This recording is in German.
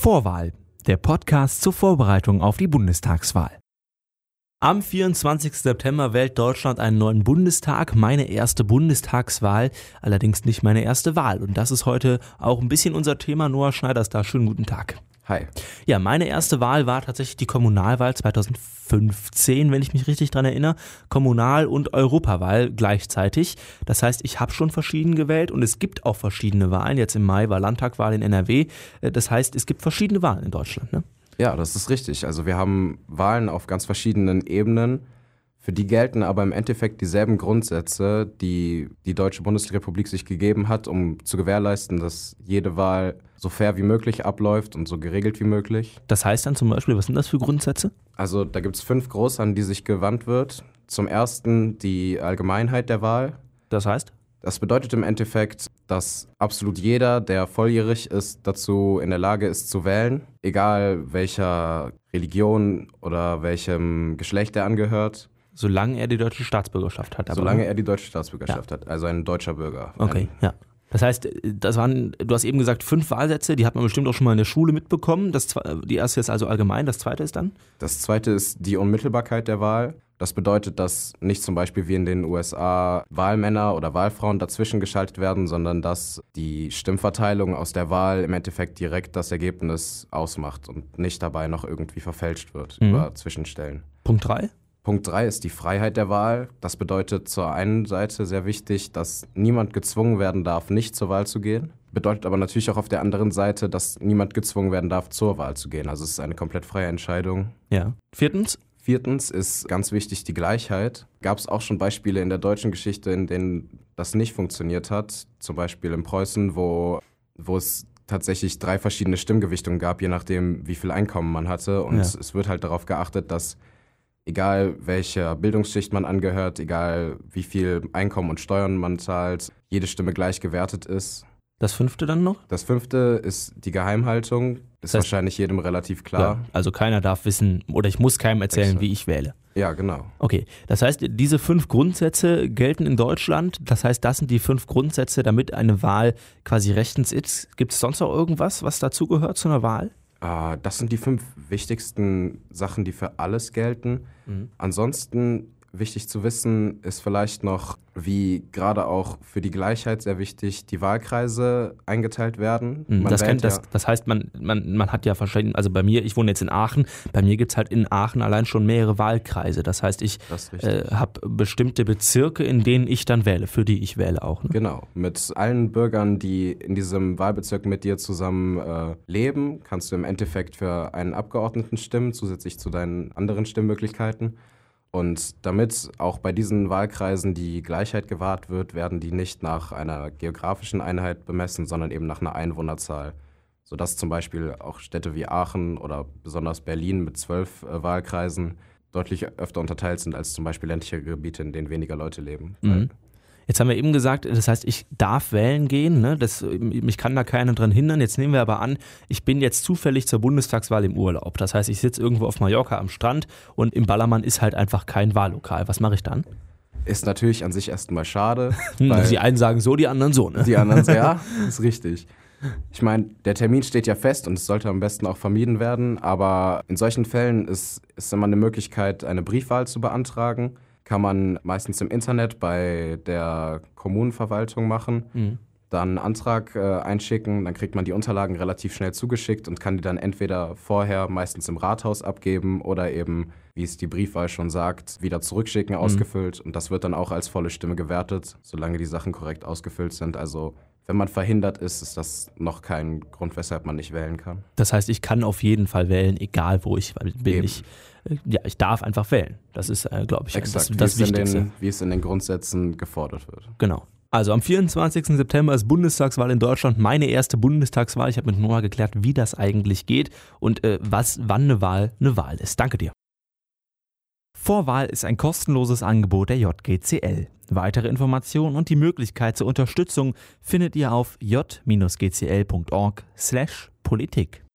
Vorwahl, der Podcast zur Vorbereitung auf die Bundestagswahl. Am 24. September wählt Deutschland einen neuen Bundestag, meine erste Bundestagswahl, allerdings nicht meine erste Wahl. Und das ist heute auch ein bisschen unser Thema. Noah Schneiders da, schönen guten Tag. Hi. Ja, meine erste Wahl war tatsächlich die Kommunalwahl 2015, wenn ich mich richtig dran erinnere. Kommunal- und Europawahl gleichzeitig. Das heißt, ich habe schon verschieden gewählt und es gibt auch verschiedene Wahlen. Jetzt im Mai war Landtagwahl in NRW. Äh, das heißt, es gibt verschiedene Wahlen in Deutschland. Ne? Ja, das ist richtig. Also wir haben Wahlen auf ganz verschiedenen Ebenen. Für die gelten aber im Endeffekt dieselben Grundsätze, die die Deutsche Bundesrepublik sich gegeben hat, um zu gewährleisten, dass jede Wahl so fair wie möglich abläuft und so geregelt wie möglich. Das heißt dann zum Beispiel, was sind das für Grundsätze? Also da gibt es fünf groß, an die sich gewandt wird. Zum ersten die Allgemeinheit der Wahl. Das heißt? Das bedeutet im Endeffekt, dass absolut jeder, der volljährig ist, dazu in der Lage ist zu wählen, egal welcher Religion oder welchem Geschlecht er angehört. Solange er die deutsche Staatsbürgerschaft hat. Aber Solange er die deutsche Staatsbürgerschaft ja. hat, also ein deutscher Bürger. Okay, ja. Das heißt, das waren, du hast eben gesagt, fünf Wahlsätze, die hat man bestimmt auch schon mal in der Schule mitbekommen. Das, die erste ist also allgemein, das zweite ist dann? Das zweite ist die Unmittelbarkeit der Wahl. Das bedeutet, dass nicht zum Beispiel wie in den USA Wahlmänner oder Wahlfrauen dazwischen geschaltet werden, sondern dass die Stimmverteilung aus der Wahl im Endeffekt direkt das Ergebnis ausmacht und nicht dabei noch irgendwie verfälscht wird mhm. über Zwischenstellen. Punkt drei? Punkt 3 ist die Freiheit der Wahl. Das bedeutet zur einen Seite sehr wichtig, dass niemand gezwungen werden darf, nicht zur Wahl zu gehen. Bedeutet aber natürlich auch auf der anderen Seite, dass niemand gezwungen werden darf, zur Wahl zu gehen. Also es ist eine komplett freie Entscheidung. Ja. Viertens? Viertens ist ganz wichtig die Gleichheit. Gab es auch schon Beispiele in der deutschen Geschichte, in denen das nicht funktioniert hat. Zum Beispiel in Preußen, wo, wo es tatsächlich drei verschiedene Stimmgewichtungen gab, je nachdem, wie viel Einkommen man hatte. Und ja. es wird halt darauf geachtet, dass egal welcher Bildungsschicht man angehört, egal wie viel Einkommen und Steuern man zahlt, jede Stimme gleich gewertet ist. Das fünfte dann noch? Das fünfte ist die Geheimhaltung. Ist das heißt, wahrscheinlich jedem relativ klar. Ja, also keiner darf wissen oder ich muss keinem erzählen, Exakt. wie ich wähle. Ja, genau. Okay, das heißt, diese fünf Grundsätze gelten in Deutschland. Das heißt, das sind die fünf Grundsätze, damit eine Wahl quasi rechtens ist. Gibt es sonst noch irgendwas, was dazugehört zu einer Wahl? Uh, das sind die fünf wichtigsten Sachen, die für alles gelten. Mhm. Ansonsten wichtig zu wissen ist vielleicht noch, wie gerade auch für die Gleichheit sehr wichtig die Wahlkreise eingeteilt werden. Mhm, das, kennt, das, das, heißt, man, man, man hat ja verschiedene, also bei mir, ich wohne jetzt in Aachen, bei mir gibt es halt in Aachen allein schon mehrere Wahlkreise. Das heißt, ich äh, habe bestimmte Bezirke, in denen ich dann wähle, für die ich wähle auch. Ne? Genau, mit allen Bürgern, die in diesem Wahlbezirk mit dir zusammen äh, leben, kannst du im Endeffekt für einen Abgeordneten stimmen, zusätzlich zu deinen anderen Stimmmöglichkeiten. Und damit auch bei diesen Wahlkreisen die Gleichheit gewahrt wird, werden die nicht nach einer geografischen Einheit bemessen, sondern eben nach einer Einwohnerzahl. Sodass zum Beispiel auch Städte wie Aachen oder besonders Berlin mit zwölf äh, Wahlkreisen deutlich öfter unterteilt sind als zum Beispiel ländliche Gebiete, in denen weniger Leute leben. Mhm. Jetzt haben wir eben gesagt, das heißt, ich darf wählen gehen, ne? das, mich kann da keiner dran hindern. Jetzt nehmen wir aber an, ich bin jetzt zufällig zur Bundestagswahl im Urlaub. Das heißt, ich sitze irgendwo auf Mallorca am Strand und im Ballermann ist halt einfach kein Wahllokal. Was mache ich dann? Ist natürlich an sich erstmal schade. also die einen sagen so, die anderen so, ne? Die anderen so, ja, ist richtig. Ich meine, der Termin steht ja fest und es sollte am besten auch vermieden werden, aber in solchen Fällen ist, ist immer eine Möglichkeit, eine Briefwahl zu beantragen kann man meistens im Internet bei der Kommunenverwaltung machen. Mhm. Dann einen Antrag äh, einschicken, dann kriegt man die Unterlagen relativ schnell zugeschickt und kann die dann entweder vorher meistens im Rathaus abgeben oder eben, wie es die Briefwahl schon sagt, wieder zurückschicken, mhm. ausgefüllt. Und das wird dann auch als volle Stimme gewertet, solange die Sachen korrekt ausgefüllt sind. Also wenn man verhindert ist, ist das noch kein Grund, weshalb man nicht wählen kann. Das heißt, ich kann auf jeden Fall wählen, egal wo ich bin. Ich, äh, ja, ich darf einfach wählen. Das ist, äh, glaube ich, Exakt, das, das wie Wichtigste. Den, wie es in den Grundsätzen gefordert wird. Genau. Also am 24. September ist Bundestagswahl in Deutschland, meine erste Bundestagswahl. Ich habe mit Noah geklärt, wie das eigentlich geht und äh, was, wann eine Wahl eine Wahl ist. Danke dir. Vorwahl ist ein kostenloses Angebot der JGCL. Weitere Informationen und die Möglichkeit zur Unterstützung findet ihr auf j-gcl.org/politik.